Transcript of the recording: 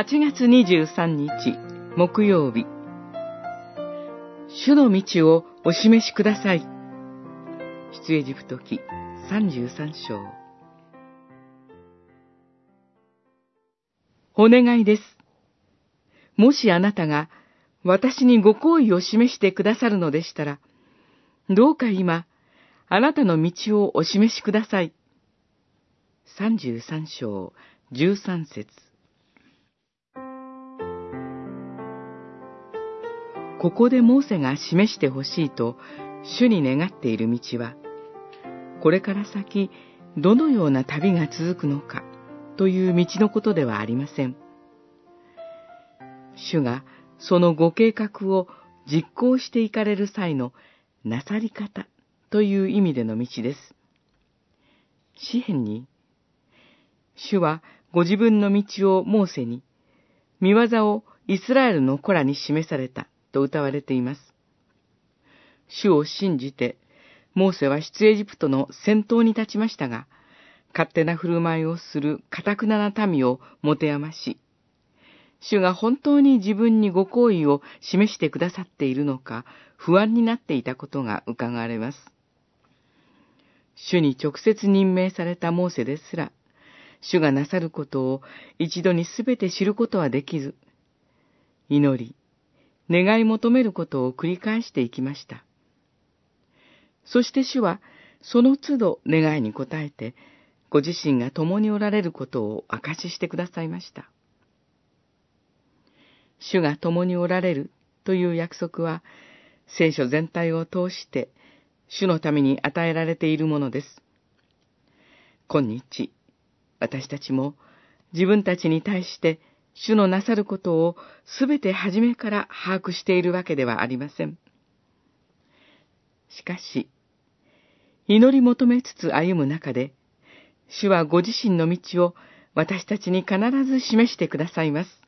8月23日木曜日。主の道をお示しください。出エジプト記33章。お願いです。もしあなたが私にご好意を示してくださるのでしたら、どうか今、あなたの道をお示しください。33章13節。ここでモーセが示してほしいと主に願っている道は、これから先どのような旅が続くのかという道のことではありません。主がそのご計画を実行していかれる際のなさり方という意味での道です。詩篇に、主はご自分の道をモーセに、見業をイスラエルの子らに示されたと歌われています。主を信じて、モーセは出エジプトの先頭に立ちましたが、勝手な振る舞いをする堅くなな民を持て余し、主が本当に自分にご好意を示してくださっているのか不安になっていたことが伺われます。主に直接任命されたモーセですら、主がなさることを一度にすべて知ることはできず、祈り、願い求めることを繰り返していきました。そして主は、その都度願いに応えて、ご自身が共におられることを証ししてくださいました。主が共におられるという約束は、聖書全体を通して、主のために与えられているものです。今日、私たちも自分たちに対して主のなさることをすべて初めから把握しているわけではありません。しかし、祈り求めつつ歩む中で、主はご自身の道を私たちに必ず示してくださいます。